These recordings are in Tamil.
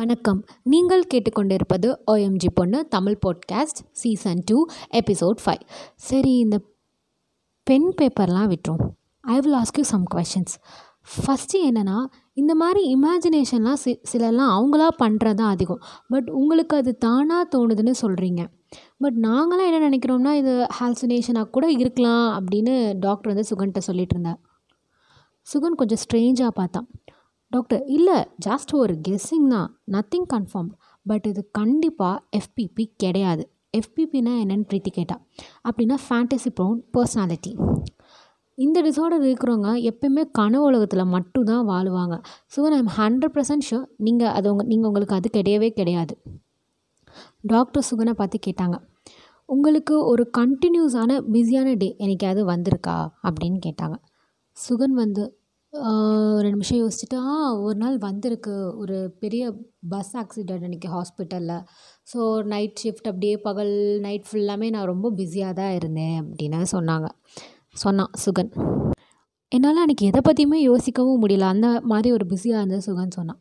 வணக்கம். நீங்கள் கேட்டுக்கொண்டிருப்பது ஓஎம்ஜி பொண்ணு Tamil podcast season two episode five சரி இந்த பென் பேப்பர்லாம் விட்டுரும். I will ask you some questions first என்னென்னா இந்த மாதிரி இமேஜினேஷன்லாம் சி சிலலாம் அவங்களா பண்ணுறது தான் அதிகம். பட் உங்களுக்கு அது தானாக தோணுதுன்னு சொல்கிறீங்க பட் நாங்களாம் என்ன நினைக்கிறோம்னா இது ஹால்சினேஷனாக கூட இருக்கலாம் அப்படின்னு டாக்டர் வந்து சுகன்கிட்ட சொல்லிட்டு இருந்தார். சுகன் கொஞ்சம் ஸ்ட்ரேஞ்சாக பார்த்தான். டாக்டர் இல்லை ஜாஸ்ட் ஒரு கெஸ்ஸிங் தான். நத்திங் கன்ஃபார்ம் பட் இது கண்டிப்பாக எஃபிபி கிடையாது. எஃபிபினா என்னென்னு பிரீத்தி கேட்டா. அப்படின்னா ஃபேண்டசி ப்ரௌன் பர்சனாலிட்டி இந்த டிசார்டர் இருக்கிறவங்க எப்பயுமே கனவு உலகத்தில் மட்டும்தான் வாழுவாங்க. So I'm hundred percent sure நீங்கள் அது உங்கள் நீங்கள் உங்களுக்கு அது கிடையவே கிடையாது. டாக்டர் சுகனை பார்த்து கேட்டாங்க. உங்களுக்கு ஒரு கண்டினியூஸான பிஸியான டே என்னைக்காவது வந்திருக்கா? அப்படின்னு கேட்டாங்க. சுகன் வந்து ஒரு நிமிஷம் யோசிச்சுட்டு ஆ ஒரு நாள் வந்திருக்கு. ஒரு பெரிய பஸ் ஆக்சிடெண்ட் அன்றைக்கி ஹாஸ்பிட்டலில் ஸோ நைட் ஷிஃப்ட் அப்படியே பகல் நைட் ஃபுல்லாமே நான் ரொம்ப பிஸியாக தான் இருந்தேன் அப்படின்னு சொன்னாங்க. சொன்னான் சுகன். என்னால் அன்றைக்கி எதை பற்றியுமே யோசிக்கவும் முடியல. அந்த மாதிரி ஒரு பிஸியாக இருந்தது சுகன் சொன்னான்.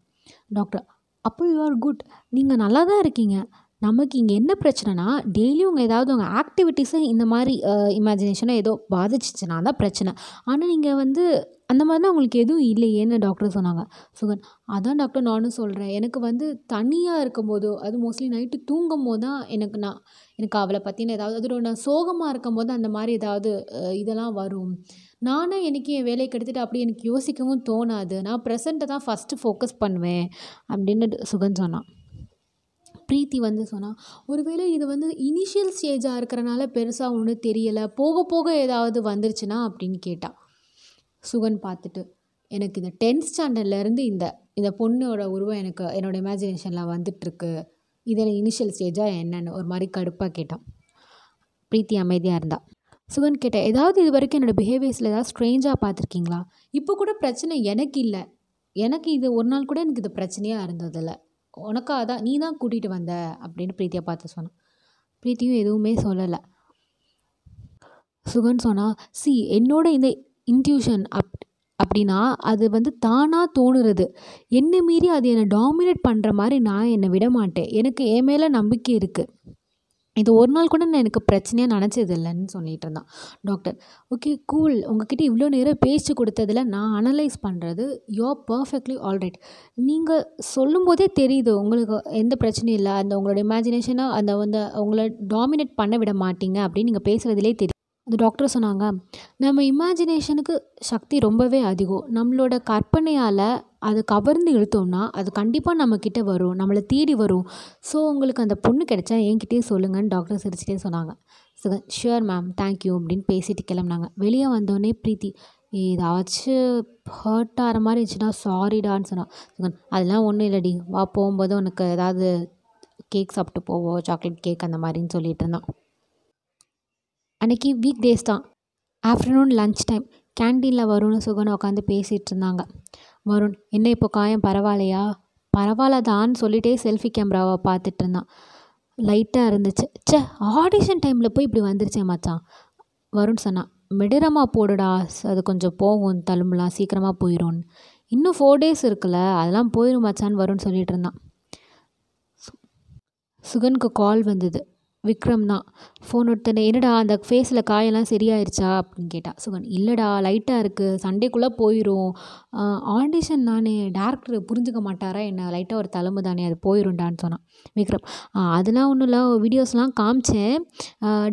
டாக்டர் அப்போ யூ ஆர் குட் நீங்கள் நல்லா தான் இருக்கீங்க. நமக்கு இங்கே என்ன பிரச்சனைனா டெய்லியும் உங்கள் ஏதாவது உங்கள் ஆக்டிவிட்டீஸை இந்த மாதிரி இமேஜினேஷனை ஏதோ பாதிச்சிச்சுன்னா தான் பிரச்சனை. ஆனால் நீங்கள் வந்து அந்த மாதிரிலாம் உங்களுக்கு எதுவும் இல்லையேன்னு டாக்டர் சொன்னாங்க. சுகன் அதான் டாக்டர் நானும் சொல்கிறேன் எனக்கு வந்து தனியாக இருக்கும்போதோ அது மோஸ்ட்லி நைட்டு தூங்கும் போது தான் எனக்கு நான் எனக்கு அவளை பற்றின ஏதாவது அதோட நான் சோகமாக இருக்கும் போது அந்த மாதிரி ஏதாவது இதெல்லாம் வரும். நானும் எனக்கு என் வேலையை கெடுத்துட்டு அப்படி எனக்கு யோசிக்கவும் தோணாது. நான் ப்ரெசண்ட்டை தான் ஃபஸ்ட்டு ஃபோக்கஸ் பண்ணுவேன் அப்படின்னு சுகன் சொன்னான். ப்ரீத்தி வந்து சொன்னா ஒருவேளை இது வந்து இனிஷியல் ஸ்டேஜாக இருக்கிறனால பெருசாக ஒன்றும் தெரியலை போக போக ஏதாவது வந்துருச்சுன்னா? அப்படின்னு கேட்டான் சுகன் பார்த்துட்டு எனக்கு இந்த டென்த் ஸ்டாண்டர்ட்லேருந்து இந்த இந்த பொண்ணோட உருவம் எனக்கு என்னோடய இமேஜினேஷனில் வந்துட்டுருக்கு. இதில் இனிஷியல் ஸ்டேஜாக என்னென்னு? ஒரு மாதிரி கடுப்பாக கேட்டான். ப்ரீத்தி அமைதியாக இருந்தா. சுகன் கேட்டேன் ஏதாவது இது வரைக்கும் என்னோடய பிஹேவியர்ஸில் ஏதாவது ஸ்ட்ரேஞ்சாக பார்த்துருக்கீங்களா? இப்போ கூட பிரச்சனை எனக்கு இல்லை. எனக்கு இது ஒரு நாள் கூட எனக்கு இது பிரச்சனையாக இருந்ததில்லை. உனக்காக தான் நீ தான் கூட்டிகிட்டு வந்த? அப்படின்னு பிரீத்தியை பார்த்து சொன்னான். பிரீத்தியும் எதுவுமே சொல்லலை. சுகன் சொன்னால் சி என்னோட இந்த இன்ட்யூஷன் அப் அப்படின்னா அது வந்து தானாக தோணுறது. என்னை மீறி அது என்னை டாமினேட் பண்ணுற மாதிரி நான் என்னை விட மாட்டேன். எனக்கு என் மேலே நம்பிக்கை இருக்குது இது ஒரு நாள் கூட நான் எனக்கு பிரச்சனையாக நினச்சது இல்லைன்னு சொல்லிட்டு இருந்தான். டாக்டர் ஓகே கூல் உங்ககிட்ட இவ்வளோ நேரம் பேச்சு கொடுத்ததில் நான் அனலைஸ் பண்ணுறது யோ பர்ஃபெக்ட்லி ஆல்ரைட் நீங்கள் சொல்லும்போதே தெரியுது உங்களுக்கு எந்த பிரச்சனையும் இல்லை அந்த உங்களோட இமேஜினேஷனாக அந்த வந்து உங்களை டாமினேட் பண்ண விட மாட்டீங்க அப்படின்னு நீங்கள் பேசுகிறதுலே தெரியும் அந்த டாக்டர் சொன்னாங்க நம்ம இமேஜினேஷனுக்கு சக்தி ரொம்பவே அதிகம். நம்மளோட கற்பனையால் அது கவர்ந்து இழுத்தோம்னா அது கண்டிப்பாக நம்மக்கிட்ட வரும் நம்மளை தேடி வரும். ஸோ உங்களுக்கு அந்த பொண்ணு கிடைச்சா என்கிட்டயே சொல்லுங்கன்னு டாக்டர் சிரிச்சிட்டே சொன்னாங்க. சுகன் ஷுவர் மேம் தேங்க்யூ அப்படின்னு பேசிட்டு கிளம்புனாங்க. வெளியே வந்தோடனே ப்ரீத்தி ஏதாச்சும் ஹர்ட் ஆகிற மாதிரி இருந்துச்சுன்னா சாரிடான்னு சொன்னான். அதெல்லாம் ஒன்றும் இல்லைடி வா போகும்போது உனக்கு ஏதாவது கேக் சாப்பிட்டு போவோம் சாக்லேட் கேக் அந்த மாதிரின்னு சொல்லிட்டு இருந்தான். அன்றைக்கி வீக் டேஸ் தான். ஆஃப்டர்நூன் லன்ச் டைம் கேன்டீனில் வருண்னு சுகன் உட்காந்து பேசிகிட்டு இருந்தாங்க வருண் என்ன இப்போ காயம்? பரவாயில்லையா? பரவாயில்லதான்னு சொல்லிட்டே செல்ஃபி கேமராவை பார்த்துட்டு இருந்தான் லைட்டாக இருந்துச்சு. ச்சே ஆடிஷன் டைமில் போய் இப்படி வந்துருச்சே மச்சான். வருண் சொன்னான் மிடிரமாக போடுடா அது கொஞ்சம் போகும் தழும்புலாம் சீக்கிரமாக போயிடும்னு இன்னும் ஃபோர் டேஸ் இருக்குல்ல அதெல்லாம் போயிடும் மச்சான்னு வருண் சொல்லிட்டு இருந்தான் சுகனுக்கு கால் வந்தது. விக்ரம் தான் ஃபோன் எடுத்தனே என்னடா அந்த ஃபேஸில் காயெல்லாம் சரியாயிருச்சா? அப்படின்னு கேட்டா சுகன் இல்லைடா லைட்டாக இருக்குது சண்டேக்குள்ளே போயிடும் ஆடிஷன் நான் டேரக்டர் புரிஞ்சுக்க மாட்டாரா? என்ன லைட்டாக ஒரு தலைமை தானே அது போயிரும்டான்னு சொன்னான். விக்ரம். அதெல்லாம் ஒன்றும் இல்லை வீடியோஸ்லாம் காமிச்சேன்.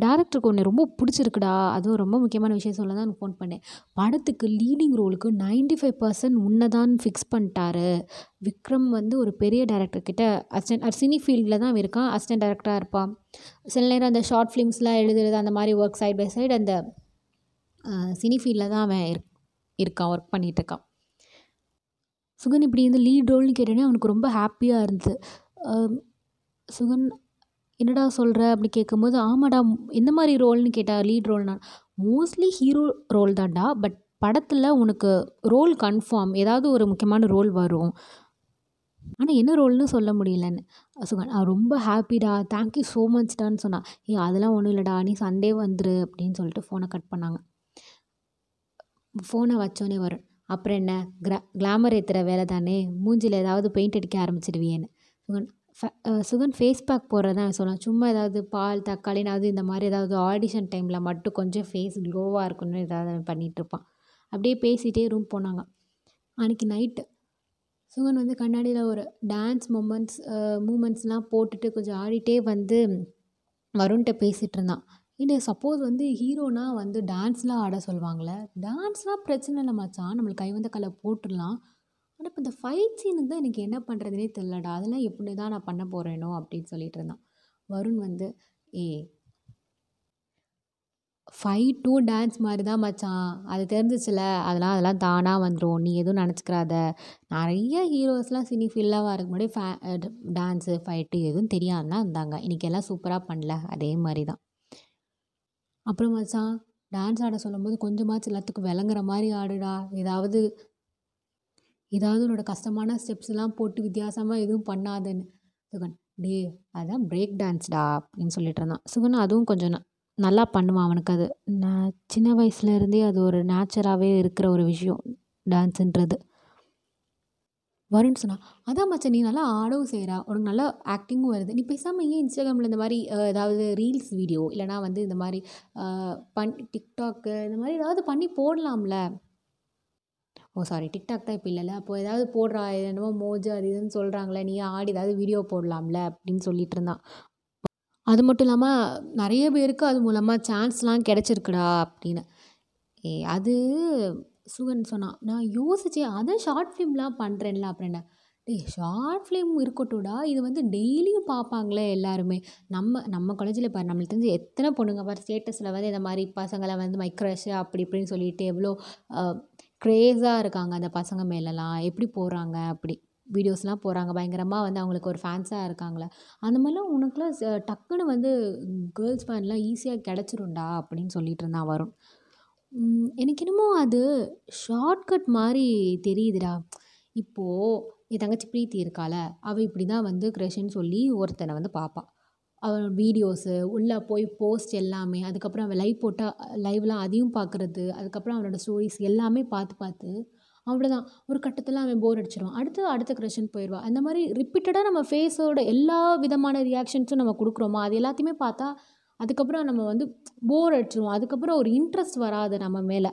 டேரக்டருக்கு ஒன்று ரொம்ப பிடிச்சிருக்குடா. அதுவும் ரொம்ப முக்கியமான விஷயம் சொல்ல தான் ஃபோன் பண்ணேன். படத்துக்கு லீடிங் ரோலுக்கு 95% ஃபைவ் பர்சன்ட் உன்னை ஃபிக்ஸ் பண்ணிட்டாரு. விக்ரம் வந்து ஒரு பெரிய டேரக்டர்கிட்ட அசிஸ்டன்ட் சினி ஃபீல்டில் தான் இருக்கான் அசிஸ்டன்ட் டேரக்டராக இருப்பான். சில நேரம் அந்த ஷார்ட் ஃபிலிம்ஸ்லாம் எழுதுறது அந்த மாதிரி ஒர்க் சைட் பை சைடு அந்த சினி ஃபீல்டில் தான் அவன் இருக்கான் ஒர்க் பண்ணிகிட்டு இருக்கான். சுகன் இப்படி வந்து லீட் ரோல்னு கேட்டோன்னே அவனுக்கு ரொம்ப ஹாப்பியாக இருந்தது. சுகன் என்னடா சொல்கிற அப்படி கேட்கும்போது ஆமாடா எந்த மாதிரி ரோல்னு கேட்டா லீட் ரோல்னா மோஸ்ட்லி ஹீரோ ரோல் தான்டா பட் படத்தில் உனக்கு ரோல் கன்ஃபார்ம் ஏதாவது ஒரு முக்கியமான ரோல் வரும். ஆனால் என்ன ரோல்னு சொல்ல முடியலன்னு. சுகன் நான் ரொம்ப ஹாப்பிடா தேங்க்யூ ஸோ மச்டான்னு சொன்னான் ஏ அதெல்லாம் ஒன்றும் இல்லைடா நீ சண்டே வந்துரு அப்படின்னு சொல்லிட்டு ஃபோனை கட் பண்ணாங்க. ஃபோனை வச்சோன்னே வரும். அப்புறம் என்ன? கிரா கிளாமர் ஏற்றுற வேலை தானே மூஞ்சில் ஏதாவது பெயிண்ட் அடிக்க ஆரம்பிச்சிடுவியேன்னு. சுகன் ஃப சுகன் ஃபேஸ் பேக் போடுறது தான் சொல்லலாம் சும்மா ஏதாவது பால் தக்காளினாவது இந்த மாதிரி ஏதாவது ஆடிஷன் டைமில் மட்டும் கொஞ்சம் ஃபேஸ் க்ளோவாக இருக்கணும்னு ஏதாவது பண்ணிகிட்ருப்பான் அப்படியே பேசிகிட்டே ரூம் போனாங்க. அன்றைக்கி நைட்டு சுகன் வந்து கண்ணாடியில் ஒரு டான்ஸ் மூமெண்ட்ஸ் மூமெண்ட்ஸ்லாம் போட்டுட்டு கொஞ்சம் ஆடிட்டே வந்து வருண்கிட்ட பேசிகிட்டு இருந்தான். இது சப்போஸ் வந்து ஹீரோனா வந்து டான்ஸ்லாம் ஆட சொல்லுவாங்களே டான்ஸ்லாம் பிரச்சனை இல்லை மச்சான். நம்மளுக்கு கை வந்த கலை போட்டுடலாம். ஆனால் இப்போ இந்த ஃபைட் சீனுக்கு தான் எனக்கு என்ன பண்ணுறதுனே தெரிலடா அதெல்லாம் எப்படி தான் நான் பண்ண போகிறேனோ அப்படின்னு சொல்லிட்டு இருந்தான். வருண் வந்து ஏ ஃபைட்டும் டான்ஸ் மாதிரி தான் மச்சான். அது தெரிஞ்சிச்சுல. அதெல்லாம் அதெல்லாம் தானாக வந்துடும் நீ எதுவும் நினச்சிக்கிறாத நிறைய ஹீரோஸ்லாம் சினி ஃபீல்டாக வரக்கு முன்னாடி ஃபே டான்ஸு ஃபைட்டு எதுவும் தெரியாமல் தான் இருந்தாங்க. இன்றைக்கி எல்லாம் சூப்பராக பண்ணல. அதே மாதிரி தான் அப்புறம் மச்சான் டான்ஸ் ஆட சொல்லும்போது கொஞ்சமாச்சும் எல்லாத்துக்கும் விளங்குற மாதிரி ஆடுடா. ஏதாவது ஏதாவது உன்னோட கஷ்டமான ஸ்டெப்ஸ்லாம் போட்டு வித்தியாசமாக எதுவும் பண்ணாதுன்னு. சுகன் டே அதான் பிரேக் டான்ஸ்டா அப்படின்னு சொல்லிட்டு இருந்தான். சுகன் அதுவும் கொஞ்சம் நல்லா பண்ணுவான் அவனுக்கு அது. நான் சின்ன வயசுலேருந்தே அது ஒரு நேச்சராகவே இருக்கிற ஒரு விஷயம் டான்ஸுன்றது வருண் சொன்னான் அதான் மச்சான் நீ நல்லா ஆடவும் செய்கிறா உனக்கு நல்லா ஆக்டிங்கும் வருது. நீ பேசாமல் ஏன் இன்ஸ்டாகிராமில் இந்த மாதிரி ஏதாவது ரீல்ஸ் வீடியோ இல்லைனா வந்து இந்த மாதிரி பண் டிக்டாக்கு இந்த மாதிரி ஏதாவது பண்ணி போடலாம்ல? ஓ சாரி டிக்டாக் தான் இப்போ இல்லைல்ல. அப்போ ஏதாவது போடுறா. என்னமோ மோஜு அது இதுன்னு சொல்கிறாங்களே நீ ஆடி ஏதாவது வீடியோ போடலாம்ல? அப்படின்னு சொல்லிட்டு இருந்தான். அது மட்டும் இல்லாமல் நிறைய பேருக்கு அது மூலமாக சான்ஸ்லாம் கிடச்சிருக்குடா அப்படின்னு. ஏ அது சுகன் சொன்னான் நான் யோசிச்சேன் அதான் ஷார்ட் ஃபிலிம்லாம் பண்ணுறேன்ல அப்புறம் என்ன டேய் ஷார்ட் ஃபிலிம் இருக்கட்டும்டா இது வந்து டெய்லியும் பார்ப்பாங்களே எல்லாருமே. நம்ம நம்ம காலேஜில் பாரு நம்மளுக்கு தெரிஞ்சு எத்தனை பொண்ணுங்க பாரு ஸ்டேட்டஸில் வந்து இந்த மாதிரி பசங்களை வந்து மைக்ரஷ் அப்படி இப்படின்னு சொல்லிட்டு எவ்வளோ க்ரேஸாக இருக்காங்க அந்த பசங்க மேலெலாம். எப்படி போகிறாங்க அப்படி. வீடியோஸ்லாம் போகிறாங்க பயங்கரமாக வந்து அவங்களுக்கு ஒரு ஃபேன்ஸாக இருக்காங்களே. அந்த மாதிரிலாம் உனக்குலாம் டக்குன்னு வந்து கேர்ள்ஸ் ஃபேன்லாம் ஈஸியாக கிடச்சிரும்டா அப்படின்னு சொல்லிட்டு இருந்தான் வரும் எனக்கு என்னமோ அது ஷார்ட்கட் மாதிரி தெரியுதுடா. இப்போது என் தங்கச்சி பிரீத்தி இருக்காள் அவள் இப்படி தான் வந்து க்ரஷ்ன்னு சொல்லி ஒருத்தனை வந்து பார்ப்பாள் அவன் வீடியோஸு உள்ளே போய் போஸ்ட் எல்லாமே அதுக்கப்புறம் அவன் லைவ் போட்டால் லைவ்லாம் அதையும் பார்க்குறது அதுக்கப்புறம் அவனோட ஸ்டோரிஸ் எல்லாமே பார்த்து பார்த்து அவ்வளோதான் ஒரு கட்டத்தில் அவன் போர் அடிச்சிடுவான் அடுத்து அடுத்த க்ரஷன் போயிடுவான் அந்த மாதிரி ரிப்பீட்டடாக நம்ம ஃபேஸோட எல்லா விதமான ரியாக்ஷன்ஸும் நம்ம கொடுக்குறோமா? அது எல்லாத்தையுமே பார்த்தா அதுக்கப்புறம் நம்ம வந்து போர் அடிச்சிருவோம். அதுக்கப்புறம் ஒரு இன்ட்ரெஸ்ட் வராது நம்ம மேலே.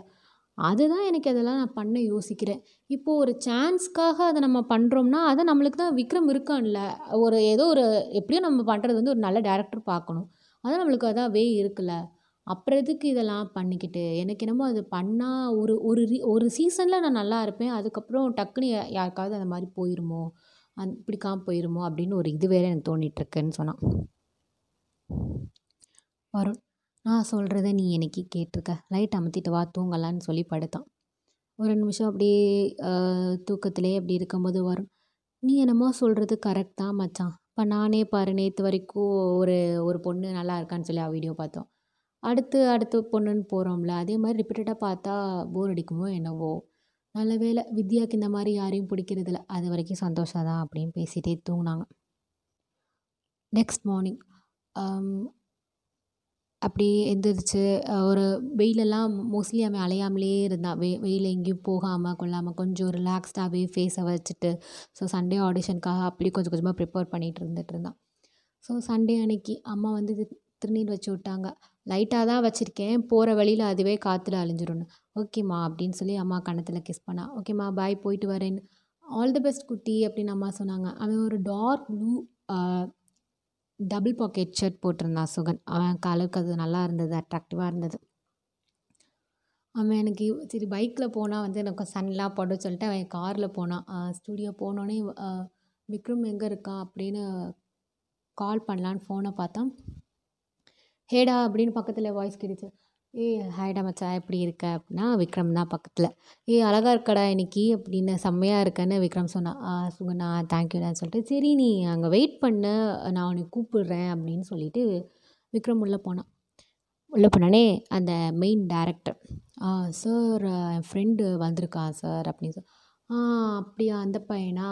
அதுதான் எனக்கு அதெல்லாம் நான் பண்ண யோசிக்கிறேன். இப்போது ஒரு சான்ஸ்க்காக அதை நம்ம பண்ணுறோம்னா அதை நம்மளுக்கு தான் விக்ரம் இருக்கான்ல. ஒரு ஏதோ ஒரு எப்படியும் நம்ம பண்ணுறது வந்து ஒரு நல்ல டேரக்டர் பார்க்கணும். அதான் நம்மளுக்கு அதான் வே இருக்குல்ல. அப்புறம் எதுக்கு இதெல்லாம் பண்ணிக்கிட்டு? எனக்கு என்னமோ அது பண்ணால் ஒரு ஒரு ரீ ஒரு சீசனில் நான் நல்லா இருப்பேன். அதுக்கப்புறம் டக்குன்னு யாருக்காவது அந்த மாதிரி போயிருமோ? அந் பிடிக்காம போயிருமோ? அப்படின்னு ஒரு இது வேற எனக்கு தோண்டிகிட்ருக்குன்னு சொன்னான். வருண் நான் சொல்கிறத நீ எனக்கு கேட்டிருக்க? லைட் அமுத்திட்டு வா தூங்கலான்னு சொல்லி படுத்தான். ஒரு நிமிஷம் அப்படியே ஆஹ், தூக்கத்திலே அப்படி இருக்கும்போது வரும் நீ என்னமோ சொல்கிறது கரெக்ட் தான் மச்சான். இப்போ நானே பாரு நேற்று வரைக்கும் ஒரு ஒரு பொண்ணு நல்லா இருக்கான்னு சொல்லி வீடியோ பார்த்தோம். அடுத்து அடுத்து பொண்ணுன்னு போகிறோம்ல அதே மாதிரி ரிப்பீட்டடாக பார்த்தா போர் அடிக்குமோ என்னவோ. நல்ல வேலை வித்யாவுக்கு இந்த மாதிரி யாரையும் பிடிக்கிறதில்ல அது வரைக்கும் சந்தோஷம் தான் அப்படின்னு பேசிகிட்டே தூங்கினாங்க. நெக்ஸ்ட் மார்னிங் அப்படியே எழுந்திரிச்சு ஒரு வெயிலெல்லாம் மோஸ்ட்லி அவன் அலையாமலே இருந்தான். வெ வெயில் எங்கேயும் போகாமல் கொள்ளாமல் கொஞ்சம் ரிலாக்ஸ்டாகவே ஃபேஸை வச்சுட்டு ஸோ சண்டே ஆடிஷனுக்காக அப்படி கொஞ்சம் கொஞ்சமாக ப்ரிப்பேர் பண்ணிகிட்டு இருந்துட்டு இருந்தான். ஸோ சண்டே அன்னைக்கு அம்மா வந்து திருநீர் வச்சு விட்டாங்க. லைட்டாக தான் வச்சுருக்கேன் போகிற வழியில் அதுவே காற்றுல அழிஞ்சிடணும் ஓகேம்மா அப்படின்னு சொல்லி அம்மா கணத்தில் கிஸ் பண்ணா. ஓகேம்மா பாய் போயிட்டு வரேன்னு. ஆல் தி பெஸ்ட் குட்டி அப்படின்னு அம்மா சொன்னாங்க. அவன் ஒரு dark blue double pocket shirt போட்டிருந்தான் சுகன். அவன் கலருக்கு அது நல்லா இருந்தது அட்ராக்டிவாக இருந்தது. அவன் எனக்கு சரி பைக்கில் போனால் வந்து எனக்கு சன்லாம் படும் சொல்லிட்டு அவன் காரில் போனான் ஸ்டூடியோ போனோடனே விக்ரம் எங்கே இருக்கான் அப்படின்னு கால் பண்ணலான்னு ஃபோனை பார்த்தா ஹேடா அப்படின்னு பக்கத்தில் வாய்ஸ் கேட்டுச்சு. ஏய் ஹாய்டா மச்சான் எப்படி இருக்க? அப்படின்னா விக்ரம் தான் பக்கத்தில். ஏய் அழகா இருக்கடா இன்னைக்கு அப்படின்னு செம்மையாக இருக்கேன்னு விக்ரம் சொன்னான் "ஆ, சுகுணா தேங்க்யூடான்னு சொல்லிட்டு சரி நீ அங்கே வெயிட் பண்ண நான் உன்னை கூப்பிடுறேன் அப்படின்னு சொல்லிட்டு விக்ரம் உள்ளே போனான். உள்ளே போனானே அந்த மெயின் டேரக்டர் சார் என் ஃப்ரெண்டு வந்திருக்கான் சார் அப்படின்னு சொல் ஆ அப்படியா அந்த பையனா?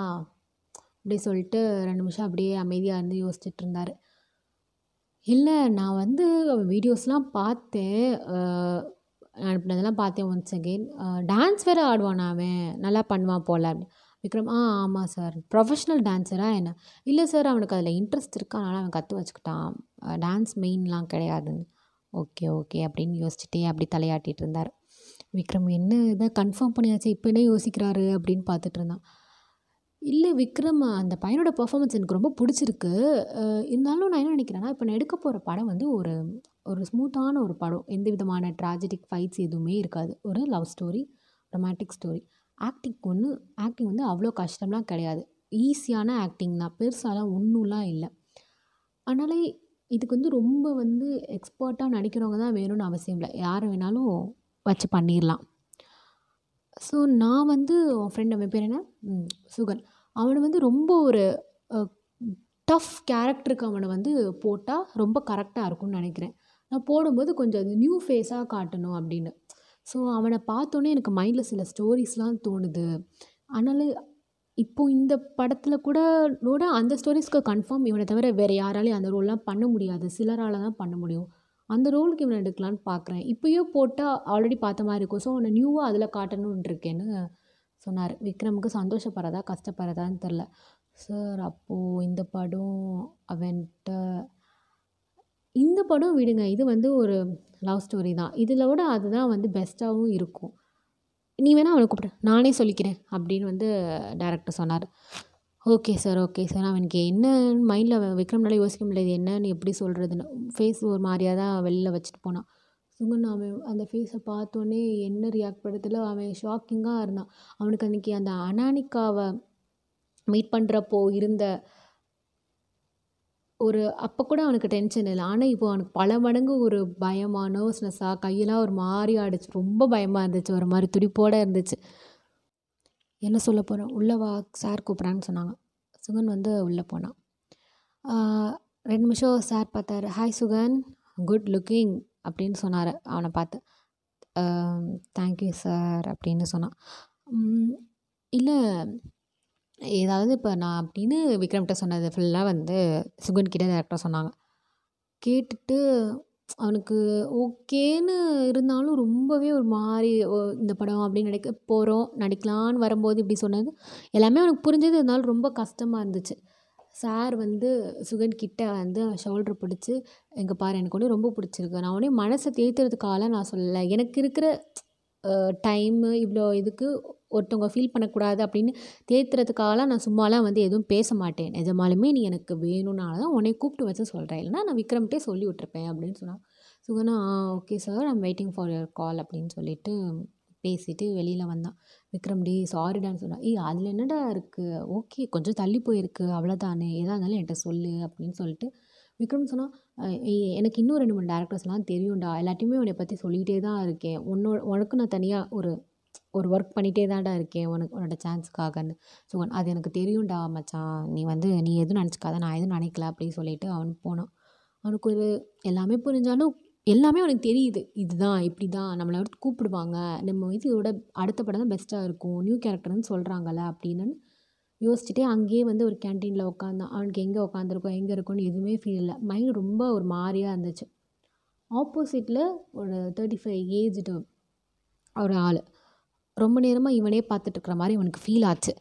அப்படி சொல்லிட்டு ரெண்டு நிமிஷம் அப்படியே அமைதியாக இருந்து யோசிச்சுட்டு இருந்தார். இல்லை நான் வந்து வீடியோஸ்லாம் பார்த்தேன். அஹ், அனுப்புனதெல்லாம் பார்த்தேன் ஒன்ஸ் அகெயின் டான்ஸ் வேறு ஆடுவான் அவன்? நல்லா பண்ணுவான் போல் அப்படின்னு. விக்ரம் ஆ ஆமாம் சார் ப்ரொஃபஷ்னல் டான்ஸரா என்ன? இல்லை சார் அவனுக்கு அதில் இன்ட்ரெஸ்ட் இருக்கு? அதனால் அவன் கற்று வச்சுக்கிட்டான். டான்ஸ் மெயின்லாம் கிடையாதுன்னு. ஓகே ஓகே அப்படின்னு யோசிச்சுட்டே அப்படி தலையாட்டிகிட்டு இருந்தார். விக்ரம் என்ன இதை கன்ஃபார்ம் பண்ணியாச்சு? இப்போ என்ன யோசிக்கிறாரு? அப்படின்னு பார்த்துட்டு இருந்தான். இல்லை விக்ரம் அந்த பையனோட பர்ஃபாமன்ஸ் எனக்கு ரொம்ப பிடிச்சிருக்கு. இருந்தாலும் நான் என்ன நினைக்கிறேன்னா இப்போ நான் எடுக்க போகிற படம் வந்து ஒரு ஒரு ஸ்மூத்தான ஒரு படம். எந்த விதமான ட்ராஜடிக் ஃபைட்ஸ் எதுவுமே இருக்காது. ஒரு love story romantic story acting ஒன்று ஆக்டிங் வந்து அவ்வளோ கஷ்டம்லாம் கிடையாது. ஈஸியான ஆக்டிங் தான். பெருசாலாம் ஒன்றும்லாம் இல்லை. அதனாலே இதுக்கு வந்து ரொம்ப வந்து எக்ஸ்பர்ட்டாக நடிக்கிறவங்க தான் வேணும்னு அவசியம் இல்லை. யாரை வேணாலும் வச்சு பண்ணிடலாம் ஸோ நான் வந்து அவன் ஃப்ரெண்ட் அவன் பேர் என்ன? சுகன். அவனை வந்து ரொம்ப ஒரு டஃப் கேரக்டருக்கு அவனை வந்து போட்டால் ரொம்ப கரெக்டாக இருக்கும்னு நினைக்கிறேன். நான் போடும்போது கொஞ்சம் அது நியூ ஃபேஸாக காட்டணும் அப்படின்னு. ஸோ அவனை பார்த்தோன்னே எனக்கு மைண்டில் சில ஸ்டோரிஸ்லாம் தோணுது. அதனால் இப்போ இந்த படத்தில் கூட கூட அந்த ஸ்டோரிஸ்க்கு கன்ஃபார்ம் இவனை தவிர வேறு யாராலையும் அந்த ரோல்லாம் பண்ண முடியாது. சிலரால் தான் பண்ண முடியும். அந்த ரோலுக்கு இவனை எடுக்கலான்னு பார்க்குறேன். இப்போயோ போட்டால் ஆல்ரெடி பார்த்த மாதிரி இருக்கும். ஸோ உன்னை நியூவாக அதில் காட்டணும்னு இருக்கேன்னு சொன்னார். விக்ரமுக்கு சந்தோஷப்படுறதா கஷ்டப்படுறதான்னு தெரில சார் அப்போது இந்த படம் அவன்கிட்ட இந்த படம் விடுங்க. இது வந்து ஒரு லவ் ஸ்டோரி தான். இதில் விட அதுதான் வந்து பெஸ்ட்டாகவும் இருக்கும். நீ வேணால் அவனை கூப்பிடு. நானே சொல்லிக்கிறேன் அப்படின்னு வந்து டேரக்டர் சொன்னார். Okay sir okay sir. அவனுக்கு என்ன மைண்டில் விக்ரம்னால யோசிக்க முடியாது என்னன்னு எப்படி சொல்கிறதுன்னு ஃபேஸ் ஒரு மாதிரியாக தான் வெளில வச்சுட்டு போனான். சுகன் அவன் அந்த ஃபேஸை பார்த்தோன்னே என்ன ரியாக்ட் பண்ணுறதுல அவன் ஷாக்கிங்காக இருந்தான். அவனுக்கு அன்றைக்கி அந்த அனானிக்காவை மீட் பண்ணுறப்போ இருந்த ஒரு அப்போ கூட அவனுக்கு டென்ஷன் இல்லை. ஆனால் இப்போ அவனுக்கு பல மடங்கு ஒரு பயமாக நர்வஸ்னஸ்ஸாக கையெல்லாம் ஒரு மாதிரி ஆடிச்சு ரொம்ப பயமாக இருந்துச்சு. ஒரு மாதிரி துடிப்போடு இருந்துச்சு. என்ன சொல்ல போகிறேன் உள்ளே வா சார் கூப்பிட்றான்னு சொன்னாங்க. சுகன் வந்து உள்ளே போனான். ரெண்டு நிமிஷம் சார் பார்த்தாரு. ஹாய் சுகன். குட் லுக்கிங் அப்படின்னு சொன்னார். அவனை பார்த்து தேங்க்யூ சார் அப்படின்னு சொன்னான். இல்லை ஏதாவது இப்போ நான் அப்படின்னு விக்ரம்கிட்ட சொன்னது ஃபுல்லாக வந்து சுகன் கிட்டே டேரக்டாக சொன்னாங்க. கேட்டுட்டு அவனுக்கு ஓகேன்னு இருந்தாலும் ரொம்பவே ஒரு மாதிரி ஓ, இந்த படம் அப்படின்னு நடிக்க போகிறோம் நடிக்கலான்னு வரும்போது இப்படி சொன்னது எல்லாமே அவனுக்கு புரிஞ்சது இருந்தாலும் ரொம்ப கஷ்டமாக இருந்துச்சு. சார் வந்து சுகன் கிட்ட வந்து ஷோல்டர் பிடிச்சி எங்கள் பாரு எனக்கு ஒன்று ரொம்ப பிடிச்சிருக்கு. நான் உடனே மனசை தேய்த்துறதுக்காக நான் சொல்லலை. எனக்கு இருக்கிற டைமு இவ்வளோ இதுக்கு ஒருத்தவங்க ஃபீல் பண்ணக்கூடாது அப்படின்னு தேத்துறதுக்காகலாம் நான் சும்மாலாம் வந்து எதுவும் பேச மாட்டேன் நிஜமாலுமே நீ எனக்கு வேணும்னால தான் உன்னை கூப்பிட்டு வச்சு சொல்கிறேன் இல்லைனா நான் விக்ரம்கிட்டே சொல்லி விட்டுருப்பேன் அப்படின்னு சொன்னான். சுகனா okay sir I'm waiting for your call அப்படின்னு சொல்லிட்டு பேசிட்டு வெளியில் வந்தான். விக்ரம் டி சாரிடான்னு சொன்னான். ஏய் அதில் என்னடா இருக்குது ஓகே கொஞ்சம் தள்ளி போயிருக்கு. அவ்வளோதானே எதாக இருந்தாலும் என்கிட்ட சொல்லு அப்படின்னு சொல்லிட்டு விக்ரம் சொன்னால் "ஏய், எனக்கு இன்னும் ரெண்டு மூணு டேரக்டர்ஸ்லாம் தெரியும்டா. எல்லாத்தையுமே உன்னை பற்றி சொல்லிகிட்டே தான் இருக்கேன். உன்னோட உனக்கு நான் தனியாக ஒரு ஒரு ஒர்க் பண்ணிகிட்டே தான்டா இருக்கேன் உனக்கு உன்னோட சான்ஸுக்காகன்னு ஸோ அது எனக்கு தெரியும்டா மச்சான். நீ வந்து நீ எதுவும் நினச்சிக்காத நான் எதுவும் நினைக்கல அப்படின்னு சொல்லிட்டு அவன் போனான். அவனுக்கு ஒரு எல்லாமே புரிஞ்சாலும் எல்லாமே அவனுக்கு தெரியுது. இதுதான் இப்படி தான் நம்மளை அடுத்து கூப்பிடுவாங்க. நம்ம இது இதோட அடுத்த படம் தான் பெஸ்ட்டாக இருக்கும். நியூ கேரக்டர்னு சொல்கிறாங்கல்ல அப்படின்னு யோசிச்சுட்டே அங்கேயே வந்து ஒரு கேன்டீனில் உட்காந்தான் அவனுக்கு எங்கே உட்காந்துருக்கோம் எங்கே இருக்கோன்னு எதுவுமே ஃபீல் இல்லை. மைண்ட் ரொம்ப ஒரு மாதிரியாக இருந்துச்சு. ஆப்போசிட்டில் ஒரு தேர்ட்டி ஃபைவ் ஏஜ்டு ஒரு ஆள். ரொம்ப நேரமாக இவனே பார்த்துட்ருக்குற மாதிரி அவனுக்கு ஃபீல் ஆச்சு.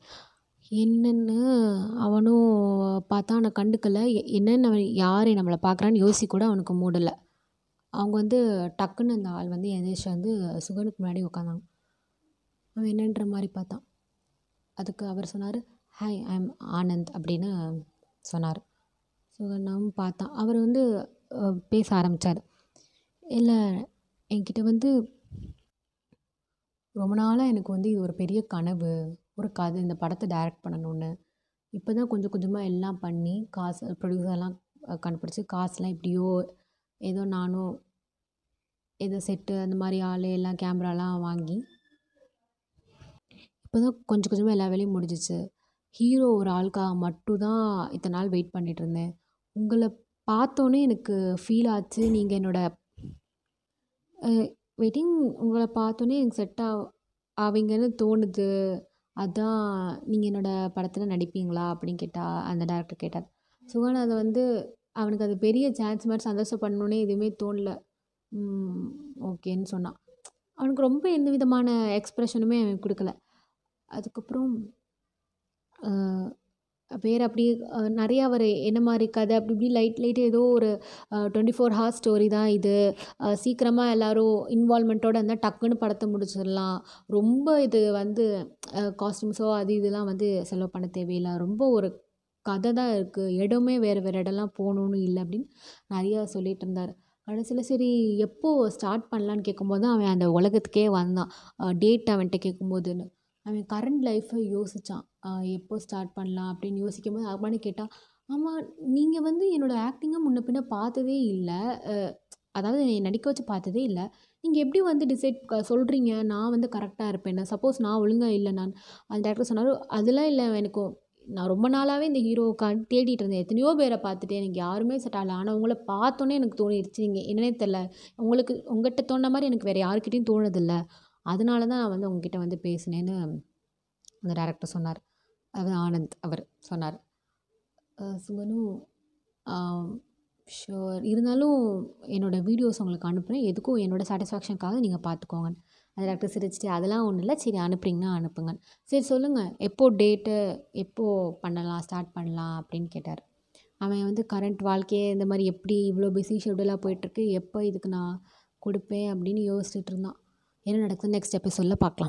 என்னென்னு அவனும் பார்த்தா அவனை கண்டுக்கல. என்னென்ன அவன் யாரை நம்மளை பார்க்குறான்னு யோசிக்க கூட அவனுக்கு மூடலை. அவங்க வந்து டக்குன்னு அந்த ஆள் வந்து எதேஷ் வந்து சுகனுக்கு முன்னாடி உட்காந்தாங்க அவன் என்னன்ற மாதிரி பார்த்தான். அதுக்கு அவர் சொன்னார் ஹாய் ஐ எம் ஆனந்த் அப்படின்னு சொன்னார். சுகனாவும் பார்த்தான். அவர் வந்து பேச ஆரம்பித்தார் இல்லை என்கிட்ட வந்து ரொம்ப நாளாக எனக்கு வந்து இது ஒரு பெரிய கனவு. ஒரு கதை இந்த படத்தை டைரக்ட் பண்ணணும்னு. இப்போ தான் கொஞ்சம் கொஞ்சமாக எல்லாம் பண்ணி காசு ப்ரொடியூசர்லாம் கண்டுபிடிச்சி காசுலாம் எப்படியோ ஏதோ நானும் ஏதோ செட்டு அந்த மாதிரி ஆள் எல்லாம் கேமராலாம் வாங்கி இப்போ தான் கொஞ்சம் கொஞ்சமாக எல்லா வேலையும் முடிஞ்சிச்சு. ஹீரோ ஒரு ஆளுக்காக மட்டும்தான் இத்தனை நாள் வெயிட் பண்ணிகிட்டு இருந்தேன். உங்களை பார்த்தோன்னே எனக்கு ஃபீல் ஆச்சு. நீங்கள் என்னோட வெயிட்டிங் உங்களை பார்த்தோன்னே எனக்கு செட் ஆ ஆவீங்கன்னு தோணுது. அதான் நீங்கள் என்னோடய படத்தில் நடிப்பீங்களா அப்படின்னு கேட்டால் அந்த டேரக்டர் கேட்டார். சுகன் அதை வந்து அவனுக்கு அது பெரிய சான்ஸ் மாதிரி சந்தோஷப்படணுன்னே எதுவுமே தோணல. ஓகேன்னு சொன்னான். அவனுக்கு ரொம்ப எந்த விதமான எக்ஸ்ப்ரெஷனுமே அவன் கொடுக்கல. அதுக்கப்புறம் வேறு அப்படி நிறையா அவர் என்ன மாதிரி கதை அப்படி இப்படி லைட் லைட் ஏதோ ஒரு டுவெண்ட்டி ஃபோர் ஹார்ஸ் ஸ்டோரி தான் இது. சீக்கிரமாக எல்லோரும் இன்வால்மெண்ட்டோடு இருந்தால் டக்குன்னு படத்தை முடிச்சிடலாம். ரொம்ப இது வந்து காஸ்டியூம்ஸோ அது இதெல்லாம் வந்து செலவு பண்ண தேவையில்லை. ரொம்ப ஒரு கதை தான் இருக்குது இடமே வேறு வேறு இடம்லாம் போகணுன்னு இல்லை அப்படின்னு நிறையா சொல்லிகிட்டு இருந்தார். கடைசியில் சரி எப்போது ஸ்டார்ட் பண்ணலான்னு கேட்கும்போது தான் அவன் அந்த உலகத்துக்கே வந்தான். டேட் அவன்கிட்ட கேட்கும்போதுன்னு. அவன் கரண்ட் லைஃப்பை யோசித்தான் எப்போ ஸ்டார்ட் பண்ணலாம் அப்படின்னு யோசிக்கும் போது அம்மானு கேட்டால் ஆமாம் நீங்கள் வந்து என்னோடய ஆக்டிங்கை முன்ன பின்ன பார்த்ததே இல்லை. அதாவது என்னை நடிக்க வச்சு பார்த்ததே இல்லை. நீங்கள் எப்படி வந்து டிசைட் சொல்கிறீங்க நான் வந்து கரெக்டாக இருப்பேன். சப்போஸ் நான் ஒழுங்காக இல்லை நான். அந்த டேரக்டர் சொன்னார் அதெல்லாம் இல்லை எனக்கு நான் ரொம்ப நாளாகவே இந்த ஹீரோவுக்காக தேடிட்டு இருந்தேன். எத்தனையோ பேரை பார்த்துட்டு எனக்கு யாருமே செட் ஆகலை. ஆனால் உங்களை பார்த்தோன்னே எனக்கு தோணிடுச்சு நீங்கள் என்னன்னே தெரில உங்களுக்கு உங்கள்கிட்ட தோணுன மாதிரி எனக்கு வேறு யாருக்கிட்டையும் தோணுதில்ல அதனால தான் நான் வந்து உங்ககிட்ட வந்து பேசினேன்னு அந்த டேரக்டர் சொன்னார். அது ஆனந்த் அவர் சொன்னார். சுகனு ஷோர் இருந்தாலும் என்னோடய வீடியோஸ் உங்களுக்கு அனுப்புகிறேன் எதுக்கும் என்னோடய சாட்டிஸ்ஃபேக்ஷனுக்காக நீங்கள் பார்த்துக்கோங்க அந்த டாக்டர் சிரிச்சிட்டு அதெல்லாம் ஒன்றும் இல்லை. சரி அனுப்புறீங்கன்னா அனுப்புங்க. சரி சொல்லுங்கள் எப்போது டேட்டு எப்போது பண்ணலாம்? ஸ்டார்ட் பண்ணலாம்? அப்படின்னு கேட்டார். அவன் வந்து கரண்ட் வாழ்க்கையே இந்த மாதிரி எப்படி இவ்வளோ பிஸி ஷெட்யூலாக போயிட்டுருக்கு? எப்போ இதுக்கு நான் கொடுப்பேன் அப்படின்னு யோசிச்சுட்டு இருந்தான். என்ன நடக்குது? நெக்ஸ்ட் எபிசோடில் பார்க்கலாம்.